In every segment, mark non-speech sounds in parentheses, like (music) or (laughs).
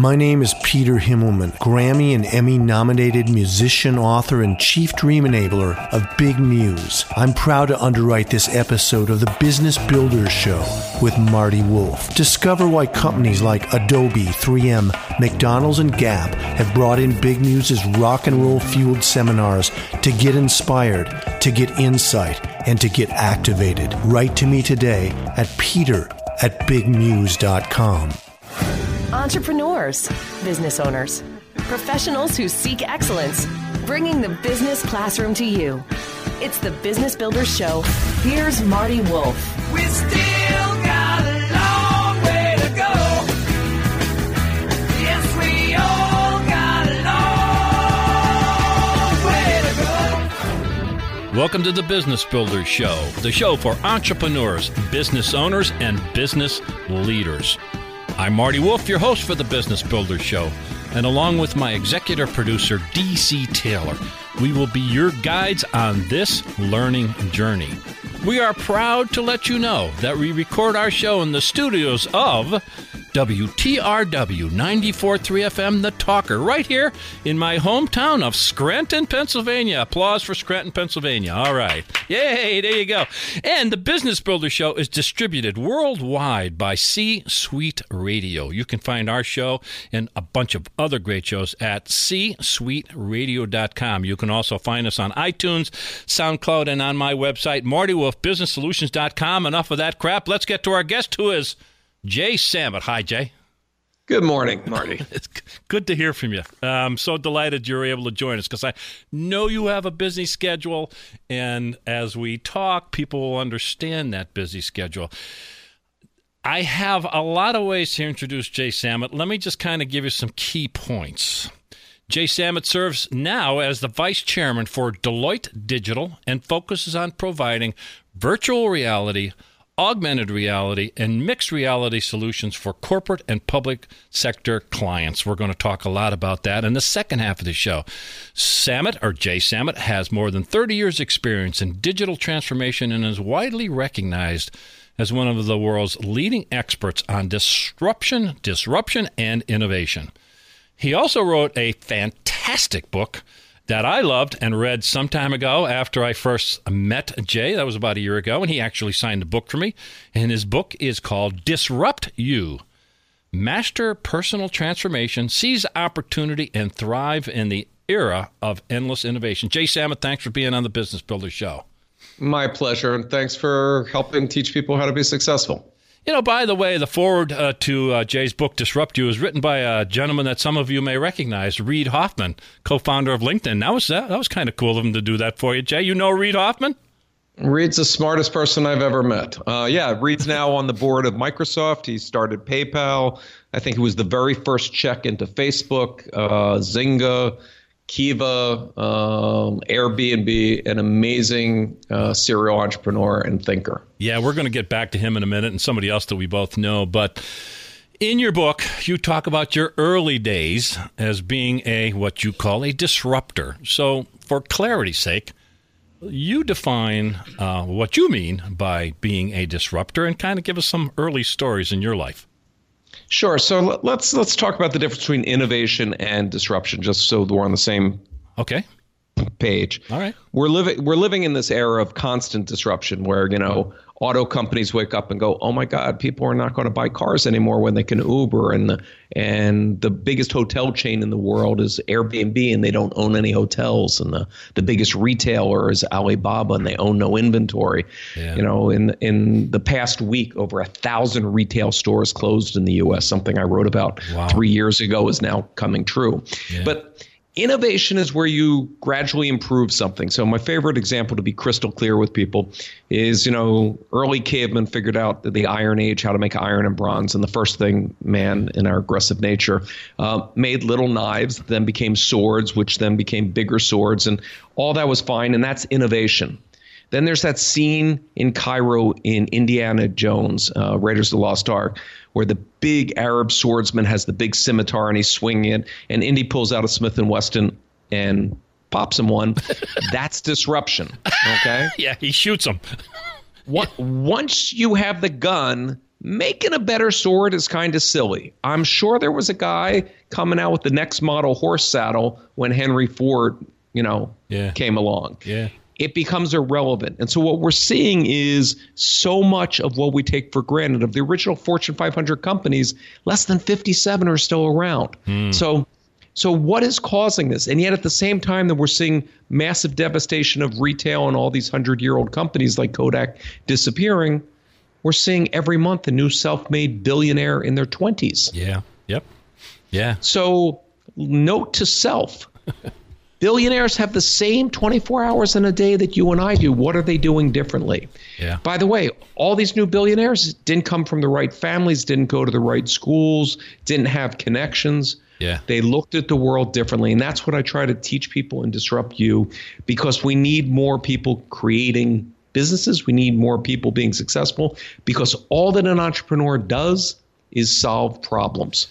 My name is Peter Himmelman, Grammy and Emmy nominated musician, author, and chief dream enabler of Big Muse. I'm proud to underwrite this episode of the Business Builders Show with Marty Wolff. Discover why companies like Adobe, 3M, McDonald's, and Gap have brought in Big Muse's rock and roll fueled seminars to get inspired, to get insight, and to get activated. Write to me today at peter at bigmuse.com entrepreneurs, business owners, professionals who seek excellence, bringing the business classroom to you. It's the Business Builders Show. Here's Marty Wolff. We still got a long way to go. Yes, we all got a long way to go. Welcome to the Business Builders Show, the show for entrepreneurs, business owners, and business leaders. I'm Marty Wolff, your host for the Business Builders Show, and along with my executive producer, DC Taylor, we will be your guides on this learning journey. We are proud to let you know that we record our show in the studios of WTRW 94.3 FM, The Talker, right here in my hometown of Scranton, Pennsylvania. Applause for Scranton, Pennsylvania. All right. Yay, there you go. And the Business Builder Show is distributed worldwide by C Suite Radio. You can find our show and a bunch of other great shows at csuiteradio.com. You can also find us on iTunes, SoundCloud, and on my website, MartyWolffBusinessSolutions.com. Enough of that crap. Let's get to our guest who is Jay Samit. Hi, Jay. Good morning, Marty. (laughs) it's good to hear from you. I'm so delighted you're able to join us because I know you have a busy schedule. And as we talk, people will understand that busy schedule. I have a lot of ways to introduce Jay Samit. Let me just kind of give you some key points. Jay Samit serves now as the vice chairman for Deloitte Digital and focuses on providing virtual reality augmented reality, and mixed reality solutions for corporate and public sector clients. We're going to talk a lot about that in the second half of the show. Samit, or Jay Samit, has more than 30 years' experience in digital transformation and is widely recognized as one of the world's leading experts on disruption, disruption, and innovation. He also wrote a fantastic book that I loved and read some time ago after I first met Jay. That was about a year ago, and he actually signed a book for me. And his book is called Disrupt You Master Personal Transformation, Seize Opportunity, and Thrive in the Era of Endless Innovation. Jay Samit, thanks for being on the Business Builder Show. My pleasure, and thanks for helping teach people how to be successful. You know, by the way, the forward uh, to uh, Jay's book, Disrupt You, is written by a gentleman that some of you may recognize, Reid Hoffman, co founder of LinkedIn. That was, that, that was kind of cool of him to do that for you, Jay. You know Reid Hoffman? Reid's the smartest person I've ever met. Uh, yeah, Reid's now on the board of Microsoft. He started PayPal. I think he was the very first check into Facebook, uh, Zynga. Kiva, um, Airbnb, an amazing uh, serial entrepreneur and thinker. Yeah, we're going to get back to him in a minute and somebody else that we both know. But in your book, you talk about your early days as being a what you call a disruptor. So, for clarity's sake, you define uh, what you mean by being a disruptor and kind of give us some early stories in your life. Sure. So let's let's talk about the difference between innovation and disruption, just so we're on the same okay page. All right. We're living we're living in this era of constant disruption where, you know, auto companies wake up and go, "Oh my God, people are not going to buy cars anymore when they can Uber." And the and the biggest hotel chain in the world is Airbnb, and they don't own any hotels. And the the biggest retailer is Alibaba, and they own no inventory. Yeah. You know, in in the past week, over a thousand retail stores closed in the U.S. Something I wrote about wow. three years ago is now coming true. Yeah. But Innovation is where you gradually improve something. So my favorite example to be crystal clear with people is, you know, early cavemen figured out the Iron Age how to make iron and bronze, and the first thing man in our aggressive nature uh, made little knives, then became swords, which then became bigger swords, and all that was fine, and that's innovation. Then there's that scene in Cairo in Indiana Jones, uh, Raiders of the Lost Ark, where the big Arab swordsman has the big scimitar and he's swinging it, and Indy pulls out a Smith and Wesson and pops him one. (laughs) That's disruption. Okay. (laughs) yeah, he shoots him. (laughs) What, once you have the gun, making a better sword is kind of silly. I'm sure there was a guy coming out with the next model horse saddle when Henry Ford, you know, Yeah. came along. Yeah. It becomes irrelevant. And so what we're seeing is so much of what we take for granted of the original Fortune 500 companies, less than 57 are still around. Hmm. So so what is causing this? And yet at the same time that we're seeing massive devastation of retail and all these 100-year-old companies like Kodak disappearing, we're seeing every month a new self-made billionaire in their 20s. Yeah. Yep. Yeah. So, note to self (laughs) billionaires have the same 24 hours in a day that you and I do. What are they doing differently? Yeah. By the way, all these new billionaires didn't come from the right families, didn't go to the right schools, didn't have connections. Yeah. They looked at the world differently. And that's what I try to teach people and disrupt you because we need more people creating businesses. We need more people being successful because all that an entrepreneur does is solve problems.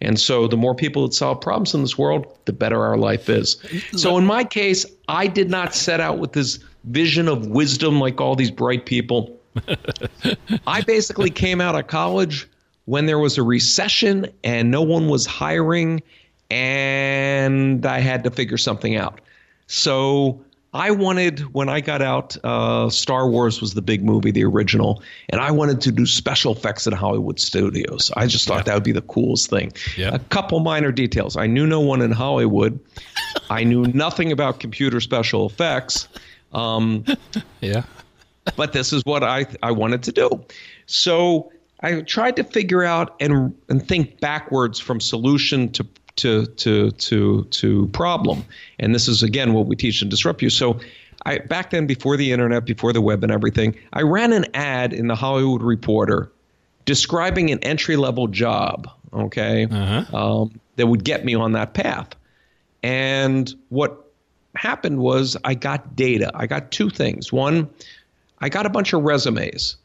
And so the more people that solve problems in this world, the better our life is. So in my case, I did not set out with this vision of wisdom like all these bright people. (laughs) I basically came out of college when there was a recession and no one was hiring, and I had to figure something out. So I wanted, when I got out, uh, Star Wars was the big movie, the original, and I wanted to do special effects at Hollywood studios. I just thought that would be the coolest thing. Yeah. A couple minor details. I knew no one in Hollywood. (laughs) I knew nothing about computer special effects. Um, (laughs) Yeah. but this is what I I wanted to do. So I tried to figure out and and think backwards from solution to to to to to problem. And this is again what we teach and disrupt you. So I back then before the internet, before the web and everything, I ran an ad in the Hollywood Reporter describing an entry level job, okay, um, that would get me on that path. And what happened was I got data. I got two things. One, I got a bunch of resumes.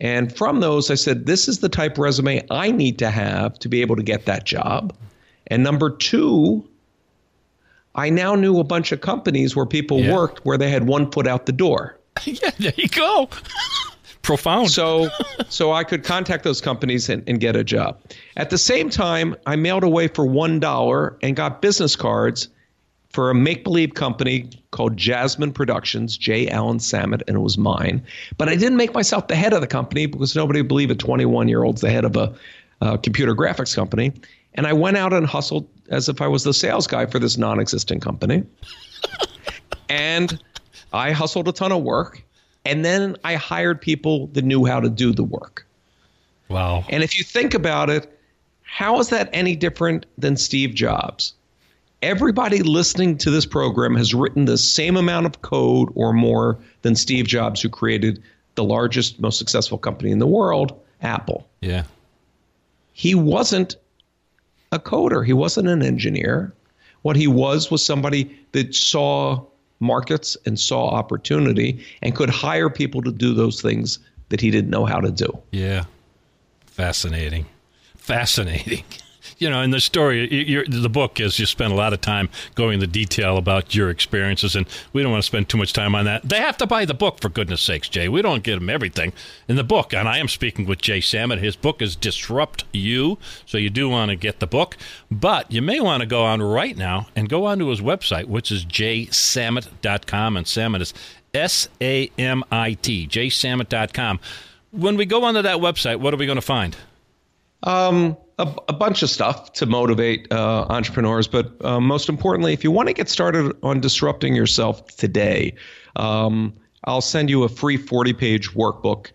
And from those, I said, this is the type resume I need to have to be able to get that job. And number two, I now knew a bunch of companies where people Yeah. worked where they had one foot out the door. (laughs) yeah. There you go. (laughs) Profound. So, so I could contact those companies and, and get a job. At the same time, I mailed away for one dollar and got business cards for a make believe company called Jasmine Productions, J. Allen Samit, and it was mine. But I didn't make myself the head of the company because nobody would believe a 21 year old's the head of a uh, computer graphics company. And I went out and hustled as if I was the sales guy for this non existent company. (laughs) and I hustled a ton of work. And then I hired people that knew how to do the work. wow. And if you think about it, how is that any different than Steve Jobs? Everybody listening to this program has written the same amount of code or more than Steve Jobs, who created the largest, most successful company in the world, Apple. Yeah. He wasn't a coder, he wasn't an engineer. What he was was somebody that saw markets and saw opportunity and could hire people to do those things that he didn't know how to do. Yeah. Fascinating. Fascinating. (laughs) You know, in the story, the book is you spend a lot of time going into detail about your experiences, and we don't want to spend too much time on that. They have to buy the book, for goodness sakes, Jay. We don't give them everything in the book. And I am speaking with Jay Samit. His book is Disrupt You, so you do want to get the book. But you may want to go on right now and go onto his website, which is jaysamit.com, and Samit is S A M I T, jaysamit.com. When we go onto that website, what are we going to find? Um, a, a bunch of stuff to motivate uh, entrepreneurs, but uh, most importantly, if you want to get started on disrupting yourself today, um, I'll send you a free 40-page workbook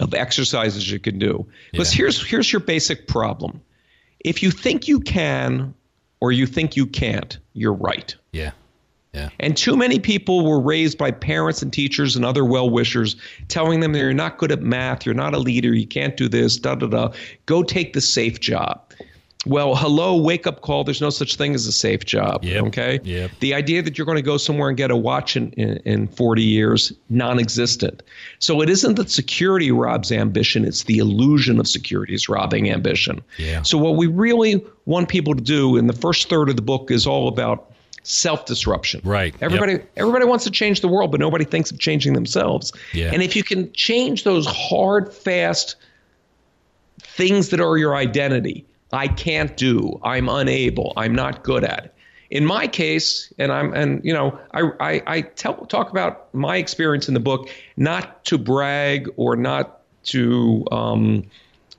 of exercises you can do. Because Yeah. here's here's your basic problem: if you think you can or you think you can't, you're right. Yeah. Yeah. And too many people were raised by parents and teachers and other well wishers telling them that you're not good at math, you're not a leader, you can't do this, da da da. Go take the safe job. Well, hello, wake up call. There's no such thing as a safe job. Yep. Okay. Yep. The idea that you're going to go somewhere and get a watch in, in, in 40 years, non existent. So it isn't that security robs ambition, it's the illusion of security is robbing ambition. Yeah. So what we really want people to do in the first third of the book is all about self disruption. Right. Everybody everybody wants to change the world, but nobody thinks of changing themselves. Yeah. And if you can change those hard, fast things that are your identity. I can't do. I'm unable. I'm not good at. It. In my case, and I'm and you know I I, I tell, talk about my experience in the book, not to brag or not to um,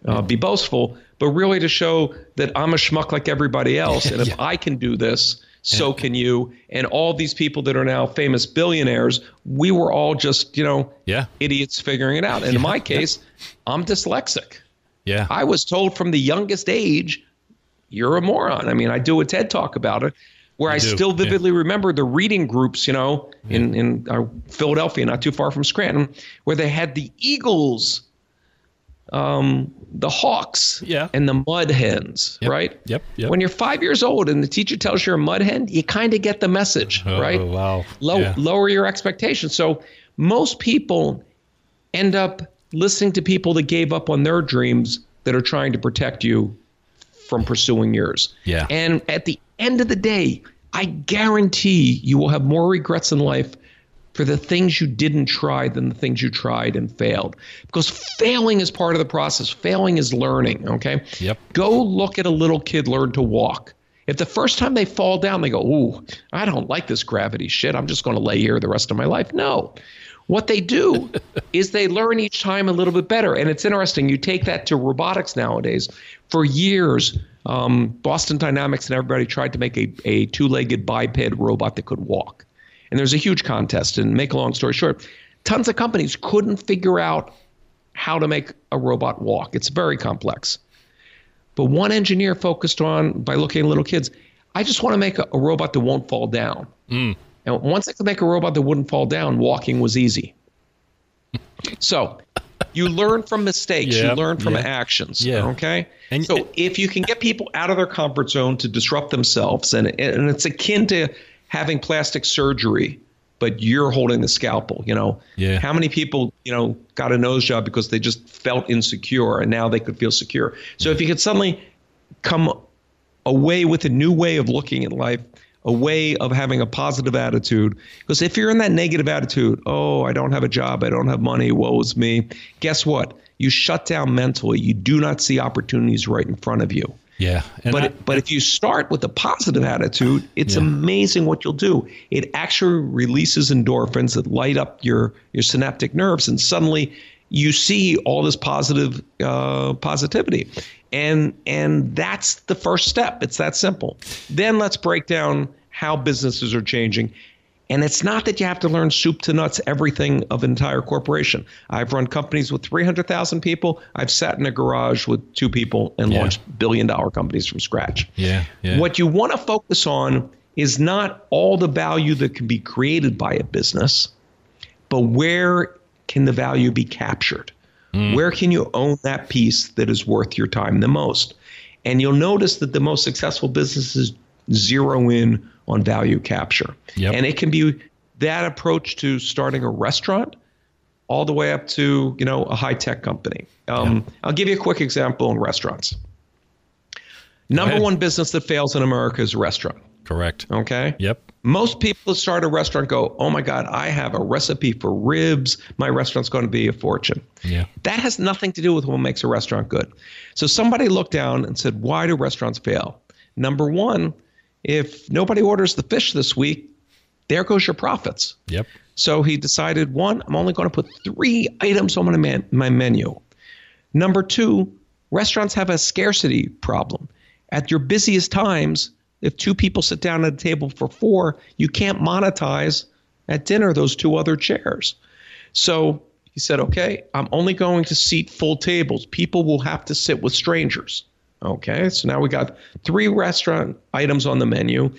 uh, be boastful, but really to show that I'm a schmuck like everybody else, (laughs) and if yeah. I can do this, so can you. And all these people that are now famous billionaires, we were all just you know yeah. idiots figuring it out. And yeah. in my case, I'm dyslexic. Yeah. I was told from the youngest age, you're a moron. I mean, I do a TED talk about it where you I do. still vividly yeah. remember the reading groups, you know, in, in uh, Philadelphia, not too far from Scranton, where they had the Eagles, um, the Hawks, yeah. and the Mud Hens, yep. right? Yep, yep. When you're five years old and the teacher tells you you're a mud hen, you kind of get the message, oh, right? wow. Low, yeah. Lower your expectations. So most people end up listening to people that gave up on their dreams that are trying to protect you from pursuing yours. Yeah. And at the end of the day, I guarantee you will have more regrets in life for the things you didn't try than the things you tried and failed. Because failing is part of the process. Failing is learning, okay? Yep. Go look at a little kid learn to walk. If the first time they fall down, they go, Ooh, I don't like this gravity shit. I'm just going to lay here the rest of my life. No. What they do (laughs) is they learn each time a little bit better. And it's interesting. You take that to robotics nowadays. For years, um, Boston Dynamics and everybody tried to make a, a two legged biped robot that could walk. And there's a huge contest. And make a long story short, tons of companies couldn't figure out how to make a robot walk. It's very complex. But one engineer focused on, by looking at little kids, I just want to make a, a robot that won't fall down. Mm. And once I could make a robot that wouldn't fall down, walking was easy. (laughs) so you learn from mistakes, yep, you learn from yep. actions. Yeah. Okay. And, so if you can get people out of their comfort zone to disrupt themselves, and and it's akin to having plastic surgery, but you're holding the scalpel. You know. Yeah. How many people you know got a nose job because they just felt insecure, and now they could feel secure. So if you could suddenly come away with a new way of looking at life a way of having a positive attitude. Because if you're in that negative attitude, oh, I don't have a job, I don't have money, woe is me, guess what? You shut down mentally. You do not see opportunities right in front of you. Yeah. but I, but if you start with a positive attitude, it's yeah. amazing what you'll do. It actually releases endorphins that light up your your synaptic nerves, and suddenly you see all this positive uh, positivity and and that's the first step it's that simple then let's break down how businesses are changing and it's not that you have to learn soup to nuts everything of an entire corporation i've run companies with 300000 people i've sat in a garage with two people and yeah. launched billion dollar companies from scratch yeah, yeah. what you want to focus on is not all the value that can be created by a business but where can the value be captured Mm. Where can you own that piece that is worth your time the most? And you'll notice that the most successful businesses zero in on value capture. Yep. And it can be that approach to starting a restaurant all the way up to, you know, a high-tech company. Um, yeah. I'll give you a quick example in restaurants. Number one business that fails in America is a restaurant. Correct. Okay. Yep. Most people that start a restaurant go, oh my God, I have a recipe for ribs. My restaurant's going to be a fortune. Yeah. That has nothing to do with what makes a restaurant good. So somebody looked down and said, why do restaurants fail? Number one, if nobody orders the fish this week, there goes your profits. Yep. So he decided, one, I'm only going to put three items on my, man- my menu. Number two, restaurants have a scarcity problem. At your busiest times, if two people sit down at a table for four, you can't monetize at dinner those two other chairs. So he said, okay, I'm only going to seat full tables. People will have to sit with strangers. Okay, so now we got three restaurant items on the menu.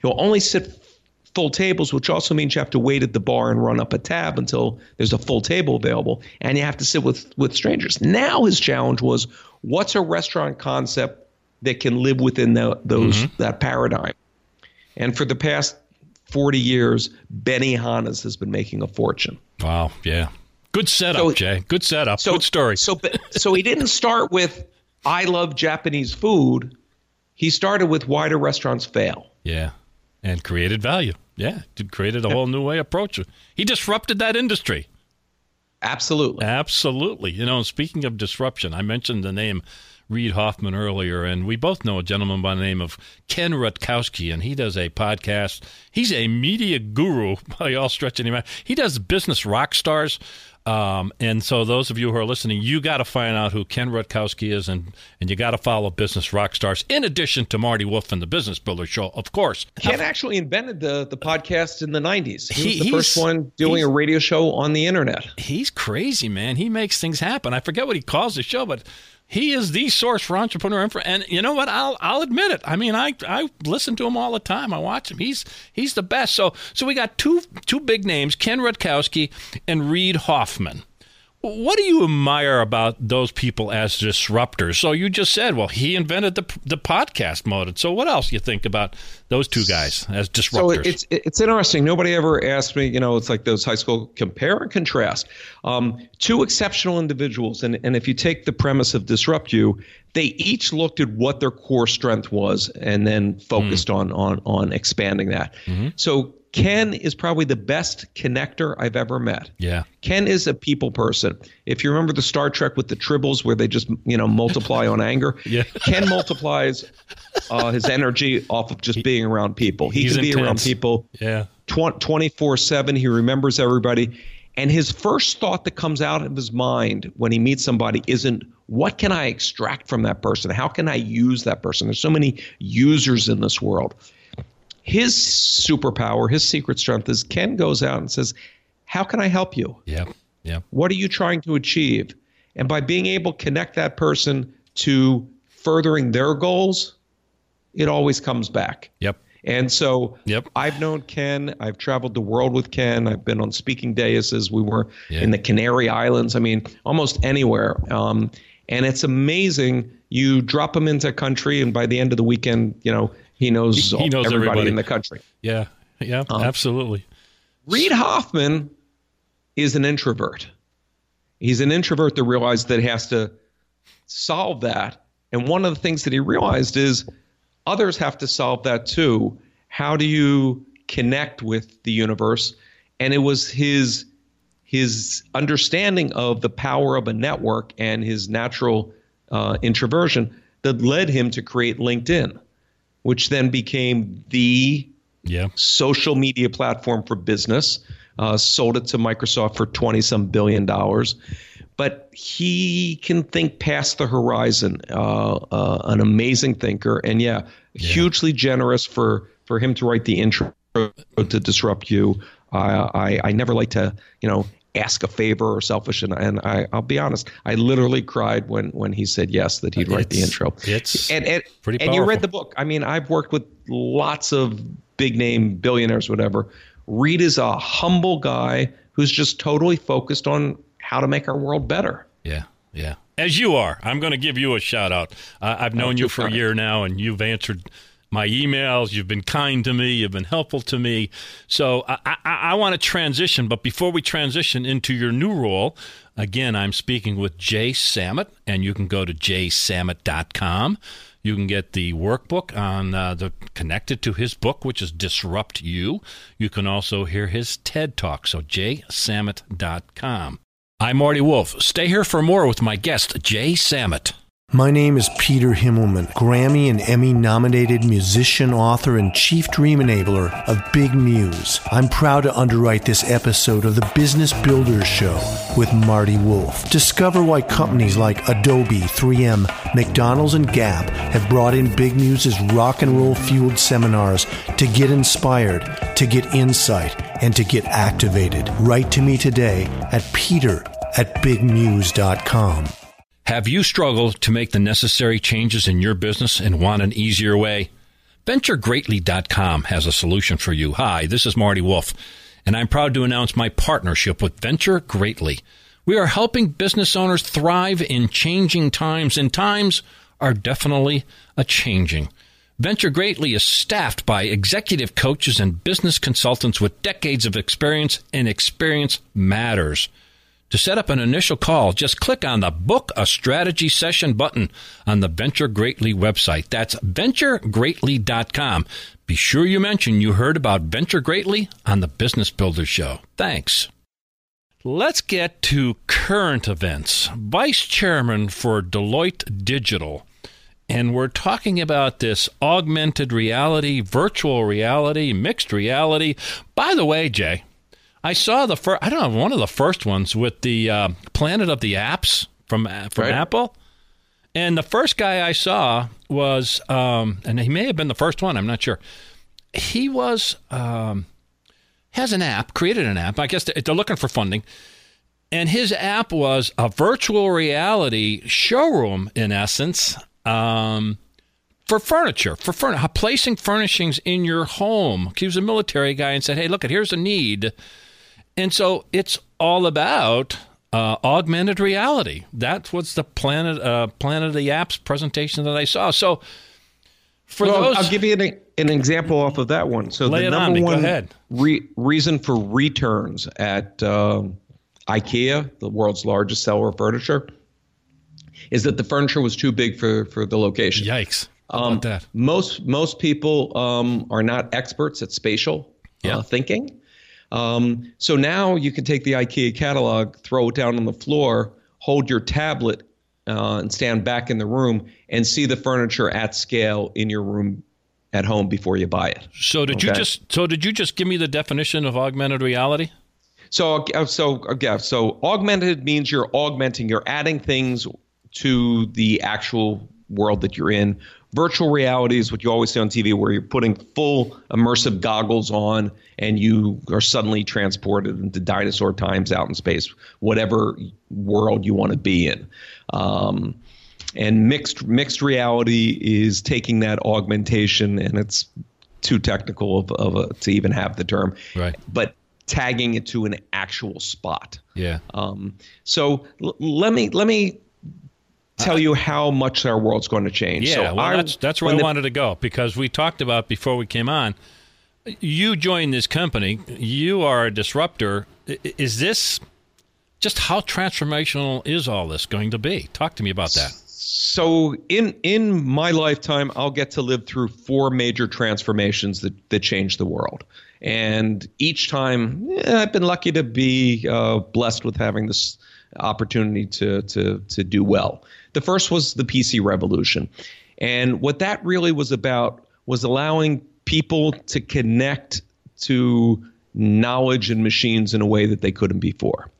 He'll only sit full tables, which also means you have to wait at the bar and run up a tab until there's a full table available, and you have to sit with with strangers. Now his challenge was, what's a restaurant concept that can live within the, those mm-hmm. that paradigm. And for the past 40 years, Benihana's has been making a fortune. Wow, yeah. Good setup, so, Jay. Good setup. So, Good story. So, so he didn't start with I love Japanese food. He started with why do restaurants fail? Yeah, and created value. Yeah, created a whole new way approach. He disrupted that industry. Absolutely. Absolutely. You know, speaking of disruption, I mentioned the name Reid Hoffman earlier, and we both know a gentleman by the name of Ken Rutkowski, and he does a podcast. He's a media guru (laughs) by all stretch of the imagination. He does business rock stars. Um, and so, those of you who are listening, you got to find out who Ken Rutkowski is, and, and you got to follow Business Rock Stars, in addition to Marty Wolff and the Business Builder Show, of course. Ken actually invented the, the podcast in the 90s. He, he was the first one doing a radio show on the internet. He's crazy, man. He makes things happen. I forget what he calls the show, but he is the source for entrepreneur info. And you know what? I'll I'll admit it. I mean, I I listen to him all the time. I watch him. He's he's the best. So so we got two two big names, Ken Rutkowski and Reid Hoffman. What do you admire about those people as disruptors? So you just said, well, he invented the the podcast mode. So what else you think about those two guys as disruptors? So it's it's interesting. Nobody ever asked me. You know, it's like those high school compare and contrast. Um, two exceptional individuals, and and if you take the premise of disrupt you, they each looked at what their core strength was and then focused mm. on on on expanding that. Mm-hmm. So Ken is probably the best connector I've ever met. Yeah. Ken is a people person. If you remember the Star Trek with the tribbles where they just, you know, multiply on anger, (laughs) yeah. Ken multiplies uh, his energy off of just being around people. He can be intense. around people yeah. 24 7. He remembers everybody. And his first thought that comes out of his mind when he meets somebody isn't, what can I extract from that person? How can I use that person? There's so many users in this world his superpower, his secret strength is Ken goes out and says, How can I help you? Yeah. Yeah. What are you trying to achieve? And by being able to connect that person to furthering their goals, it always comes back. Yep. And so yep. I've known Ken. I've traveled the world with Ken. I've been on speaking daises. We were yeah. in the Canary Islands. I mean, almost anywhere. Um, and it's amazing. You drop him into a country, and by the end of the weekend, you know, he knows, he, knows everybody, everybody, in the country. Yeah, yeah, um, absolutely. Reid Hoffman is an introvert. He's an introvert that realized that he has to solve that. And one of the things that he realized is others have to solve that too. How do you connect with the universe? And it was his his understanding of the power of a network and his natural uh, introversion that led him to create LinkedIn which then became the yeah. social media platform for business. Uh, sold it to Microsoft for 20 some billion dollars. But he can think past the horizon, uh, uh, an amazing thinker. And yeah, yeah, hugely generous for, for him to write the intro to Disrupt You. I, I never like to, you know, ask a favor or selfish. And, and I, I'll be honest, I literally cried when, when he said yes, that he'd write it's, the intro. It's and, and, pretty And you read the book. I mean, I've worked with lots of big name billionaires, whatever. Reid is a humble guy who's just totally focused on how to make our world better. Yeah, yeah. As you are. I'm going to give you a shout out. Uh, I've known you for a year now, and you've answered my emails. You've been kind to me. You've been helpful to me. So I, I, I want to transition. But before we transition into your new role, again, I'm speaking with Jay Samit, and you can go to jaysamit.com. You can get the workbook on uh, the connected to his book, which is Disrupt You. You can also hear his TED Talk. So jaysamit.com. I'm Marty Wolff. Stay here for more with my guest, Jay Samit. My name is Peter Himmelman, Grammy and Emmy nominated musician, author, and chief dream enabler of Big Muse. I'm proud to underwrite this episode of the Business Builders Show with Marty Wolff. Discover why companies like Adobe, 3M, McDonald's, and Gap have brought in Big Muse' rock and roll fueled seminars to get inspired, to get insight, and to get activated. Write to me today at peter at bigmuse.com. Have you struggled to make the necessary changes in your business and want an easier way? VentureGreatly.com has a solution for you. Hi, this is Marty Wolff, and I'm proud to announce my partnership with Venture Greatly. We are helping business owners thrive in changing times, and times are definitely a changing. Venture Greatly is staffed by executive coaches and business consultants with decades of experience, and experience matters. To set up an initial call, just click on the Book a Strategy Session button on the Venture Greatly website. That's venturegreatly.com. Be sure you mention you heard about Venture Greatly on the Business Builder Show. Thanks. Let's get to current events. Vice Chairman for Deloitte Digital. And we're talking about this augmented reality, virtual reality, mixed reality. By the way, Jay, I saw the first, I don't know, one of the first ones with the uh, Planet of the Apps from, from right. Apple. And the first guy I saw was, um, and he may have been the first one, I'm not sure. He was, um, has an app, created an app. I guess they're looking for funding. And his app was a virtual reality showroom, in essence, um, for furniture, for furniture, placing furnishings in your home. He was a military guy and said, "Hey, look, here's a need," and so it's all about uh, augmented reality. That was the Planet uh, Planet of the Apps presentation that I saw. So, for well, those, I'll give you an, an example off of that one. So the number on one re- reason for returns at um, IKEA, the world's largest seller of furniture, is that the furniture was too big for, for the location. Yikes! Um, that? Most most people um, are not experts at spatial uh, yeah. uh, thinking. Um, so now you can take the IKEA catalog, throw it down on the floor, hold your tablet, uh, and stand back in the room and see the furniture at scale in your room at home before you buy it. So did okay? you just so did you just give me the definition of augmented reality? So uh, so again, so augmented means you're augmenting, you're adding things to the actual world that you're in. Virtual reality is what you always see on TV, where you're putting full immersive goggles on and you are suddenly transported into dinosaur times out in space, whatever world you want to be in. Um, and mixed mixed reality is taking that augmentation, and it's too technical of, of a, to even have the term, right? But tagging it to an actual spot. Yeah. Um, so l- let me let me tell you how much our world's going to change. Yeah, so well, I, that's that's where I the, wanted to go because we talked about before we came on. You joined this company. You are a disruptor. Is this just how transformational is all this going to be? Talk to me about that. So in in my lifetime, I'll get to live through four major transformations that that change the world. And each time, eh, I've been lucky to be uh, blessed with having this opportunity to to to do well. The first was the PC revolution. And what that really was about was allowing people to connect to knowledge and machines in a way that they couldn't before.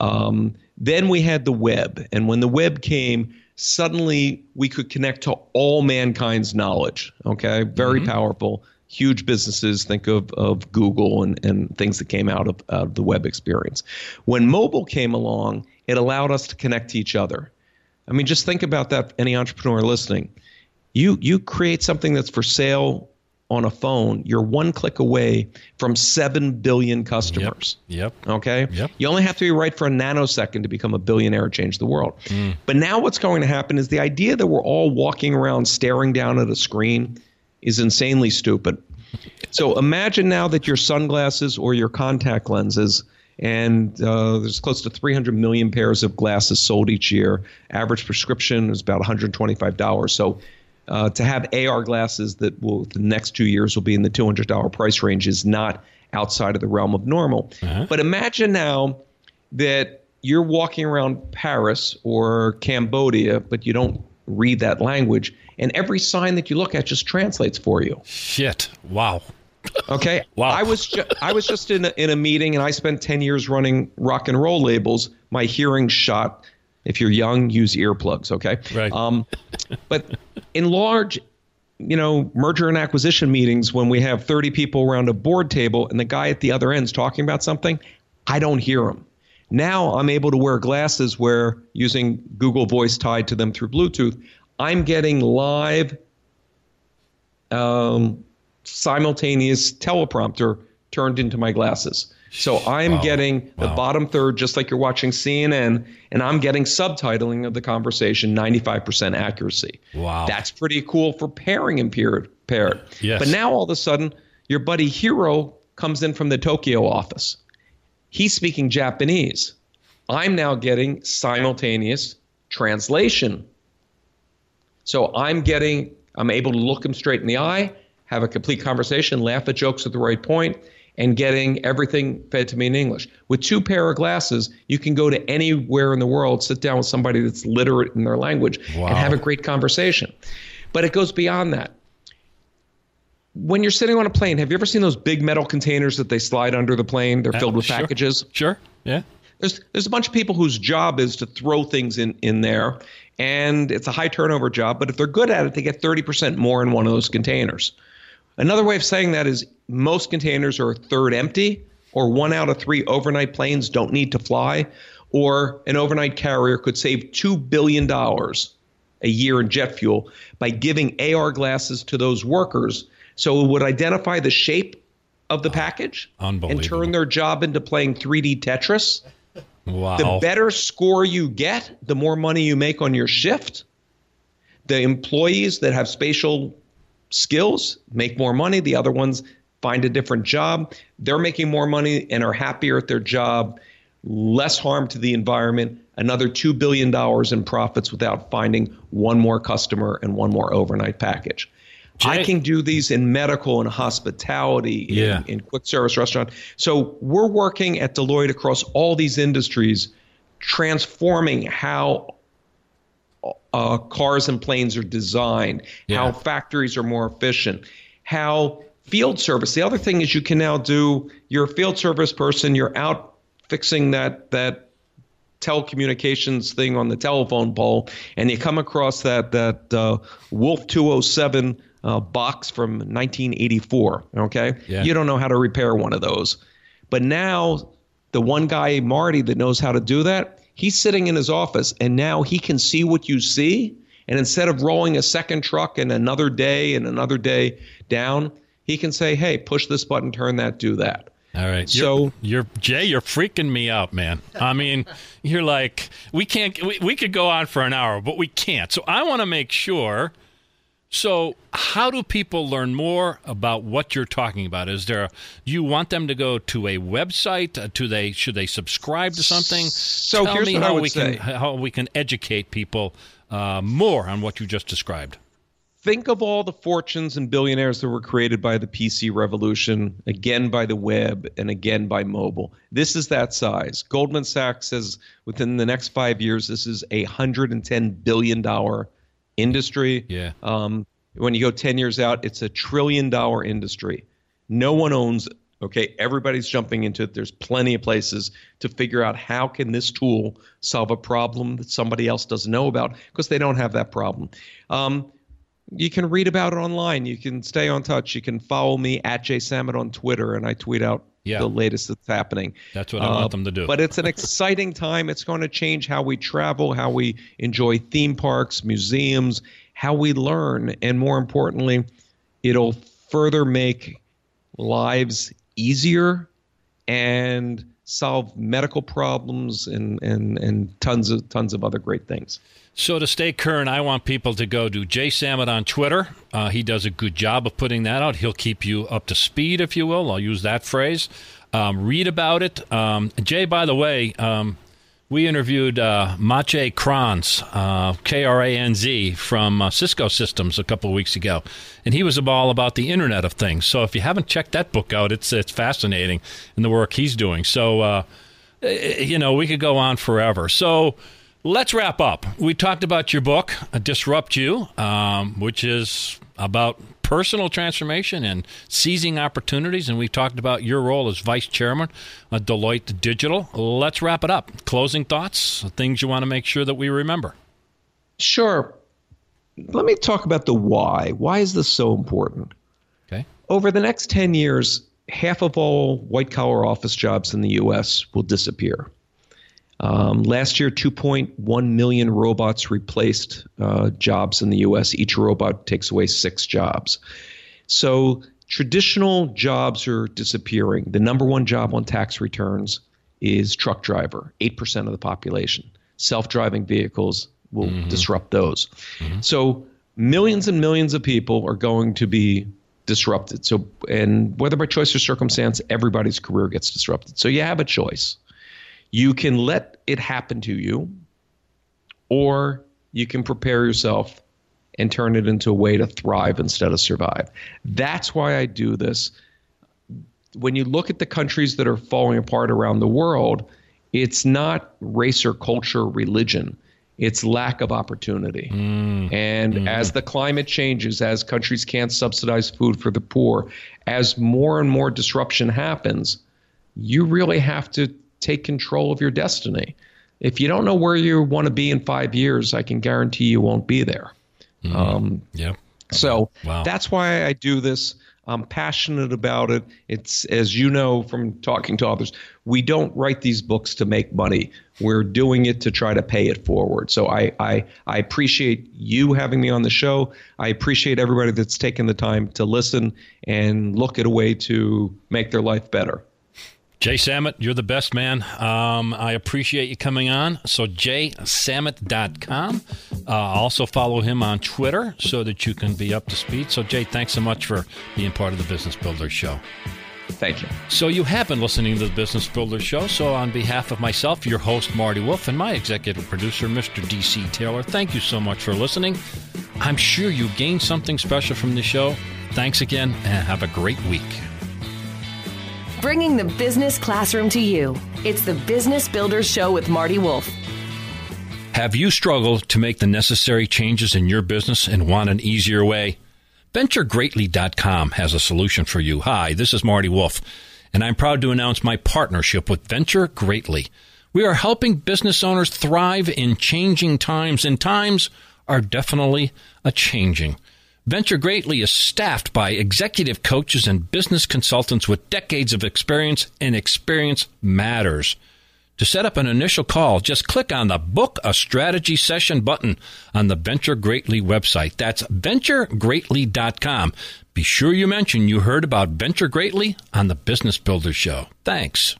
Um, then we had the web. And when the web came, suddenly we could connect to all mankind's knowledge. Okay, very mm-hmm. powerful. Huge businesses, think of, of Google and, and things that came out of, of the web experience. When mobile came along, it allowed us to connect to each other. I mean, just think about that, any entrepreneur listening. You, you create something that's for sale on a phone, you're one click away from 7 billion customers. Yep. yep. Okay? Yep. You only have to be right for a nanosecond to become a billionaire change the world. Mm. But now what's going to happen is the idea that we're all walking around staring down at a screen is insanely stupid. so imagine now that your sunglasses or your contact lenses and uh, there's close to 300 million pairs of glasses sold each year. Average prescription is about $125. So uh, to have AR glasses that will the next two years will be in the $200 price range is not outside of the realm of normal. Uh-huh. But imagine now that you're walking around Paris or Cambodia, but you don't read that language, and every sign that you look at just translates for you. Shit! Wow. Okay. (laughs) wow. I was ju- I was just in a, in a meeting, and I spent ten years running rock and roll labels. My hearing shot. If you're young, use earplugs. Okay. Right. Um, but in large, you know, merger and acquisition meetings, when we have 30 people around a board table and the guy at the other end is talking about something, I don't hear him. Now I'm able to wear glasses where using Google Voice tied to them through Bluetooth, I'm getting live um, simultaneous teleprompter turned into my glasses. So I'm wow. getting the wow. bottom third, just like you're watching CNN, and I'm getting subtitling of the conversation, 95% accuracy. Wow. That's pretty cool for pairing impaired. paired. Yes. But now all of a sudden, your buddy Hiro comes in from the Tokyo office. He's speaking Japanese. I'm now getting simultaneous translation. So I'm getting, I'm able to look him straight in the eye, have a complete conversation, laugh at jokes at the right point, and getting everything fed to me in English. With two pair of glasses, you can go to anywhere in the world, sit down with somebody that's literate in their language, wow. and have a great conversation. But it goes beyond that. When you're sitting on a plane, have you ever seen those big metal containers that they slide under the plane? They're uh, filled with sure. packages. Sure. Yeah. There's there's a bunch of people whose job is to throw things in in there, and it's a high turnover job. But if they're good at it, they get 30% more in one of those containers. Another way of saying that is most containers are a third empty, or one out of three overnight planes don't need to fly, or an overnight carrier could save $2 billion a year in jet fuel by giving AR glasses to those workers. So it would identify the shape of the package and turn their job into playing 3D Tetris. Wow. The better score you get, the more money you make on your shift. The employees that have spatial skills make more money. The other ones find a different job. They're making more money and are happier at their job, less harm to the environment, another $2 billion in profits without finding one more customer and one more overnight package. Jay. I can do these in medical and hospitality, yeah. in, in quick service restaurant. So we're working at Deloitte across all these industries, transforming how uh, cars and planes are designed, yeah. how factories are more efficient, how field service. The other thing is you can now do. You're a field service person. You're out fixing that that telecommunications thing on the telephone pole, and you come across that that uh, Wolf 207 uh, box from 1984. Okay, yeah. you don't know how to repair one of those, but now the one guy Marty that knows how to do that He's sitting in his office and now he can see what you see. And instead of rolling a second truck and another day and another day down, he can say, hey, push this button, turn that, do that. All right. So you're, you're, Jay, you're freaking me out, man. I mean, you're like we can't we, we could go on for an hour, but we can't. So I want to make sure so, how do people learn more about what you're talking about? Is there do you want them to go to a website? Uh, do they should they subscribe to something? So Tell here's me what how I would we say. can how we can educate people uh, more on what you just described. Think of all the fortunes and billionaires that were created by the PC revolution, again by the web, and again by mobile. This is that size. Goldman Sachs says within the next five years, this is a hundred and ten billion dollar industry. Yeah. Um, when you go 10 years out, it's a trillion dollar industry. No one owns it. Okay, everybody's jumping into it. There's plenty of places to figure out how can this tool solve a problem that somebody else doesn't know about because they don't have that problem. Um, you can read about it online. You can stay on touch. You can follow me at Jay Samit on Twitter, and I tweet out yeah. the latest that's happening. That's what I want uh, them to do. But it's an (laughs) exciting time. It's going to change how we travel, how we enjoy theme parks, museums, how we learn, and more importantly, it'll further make lives easier and solve medical problems and, and, and tons of tons of other great things. So to stay current, I want people to go to Jay Samit on Twitter. Uh, he does a good job of putting that out. He'll keep you up to speed, if you will. I'll use that phrase. Um, read about it. Um, Jay, by the way, um, we interviewed uh, Maciej Kranz, uh, K R A N Z, from uh, Cisco Systems a couple of weeks ago, and he was all about the Internet of Things. So if you haven't checked that book out, it's it's fascinating in the work he's doing. So uh, you know we could go on forever. So let's wrap up. We talked about your book, Disrupt You, um, which is about personal transformation and seizing opportunities. And we talked about your role as vice chairman of Deloitte Digital. Let's wrap it up. Closing thoughts, things you want to make sure that we remember. Sure. Let me talk about the why. Why is this so important? Okay. Over the next 10 years, half of all white collar office jobs in the U.S. will disappear. Um, last year, 2.1 million robots replaced uh, jobs in the U.S. Each robot takes away six jobs. So traditional jobs are disappearing. The number one job on tax returns is truck driver, 8% of the population. Self driving vehicles will mm-hmm. disrupt those. Mm-hmm. So millions and millions of people are going to be disrupted. So, and whether by choice or circumstance, everybody's career gets disrupted. So you have a choice. You can let it happen to you, or you can prepare yourself and turn it into a way to thrive instead of survive. That's why I do this. when you look at the countries that are falling apart around the world, it's not race or culture, religion. It's lack of opportunity. Mm. And mm. as the climate changes, as countries can't subsidize food for the poor, as more and more disruption happens, you really have to take control of your destiny. If you don't know where you want to be in five years, I can guarantee you won't be there. Mm. Um, yeah. So wow. that's why I do this. I'm passionate about it. It's, as you know from talking to others, we don't write these books to make money. We're doing it to try to pay it forward. So I, I, I appreciate you having me on the show. I appreciate everybody that's taken the time to listen and look at a way to make their life better. Jay Samit, you're the best man. Um, I appreciate you coming on. So, jaysamit.com. Uh, also, follow him on Twitter so that you can be up to speed. So, Jay, thanks so much for being part of the Business Builder Show. Thank you. So, you have been listening to the Business Builder Show. So, on behalf of myself, your host, Marty Wolff, and my executive producer, Mr. DC Taylor, thank you so much for listening. I'm sure you gained something special from the show. Thanks again, and have a great week bringing the business classroom to you. It's the Business Builders Show with Marty Wolff. Have you struggled to make the necessary changes in your business and want an easier way? VentureGreatly.com has a solution for you. Hi, this is Marty Wolff, and I'm proud to announce my partnership with Venture Greatly. We are helping business owners thrive in changing times, and times are definitely a changing. Venture Greatly is staffed by executive coaches and business consultants with decades of experience, and experience matters. To set up an initial call, just click on the Book a Strategy Session button on the Venture Greatly website. That's venturegreatly.com. Be sure you mention you heard about Venture Greatly on the Business Builder Show. Thanks.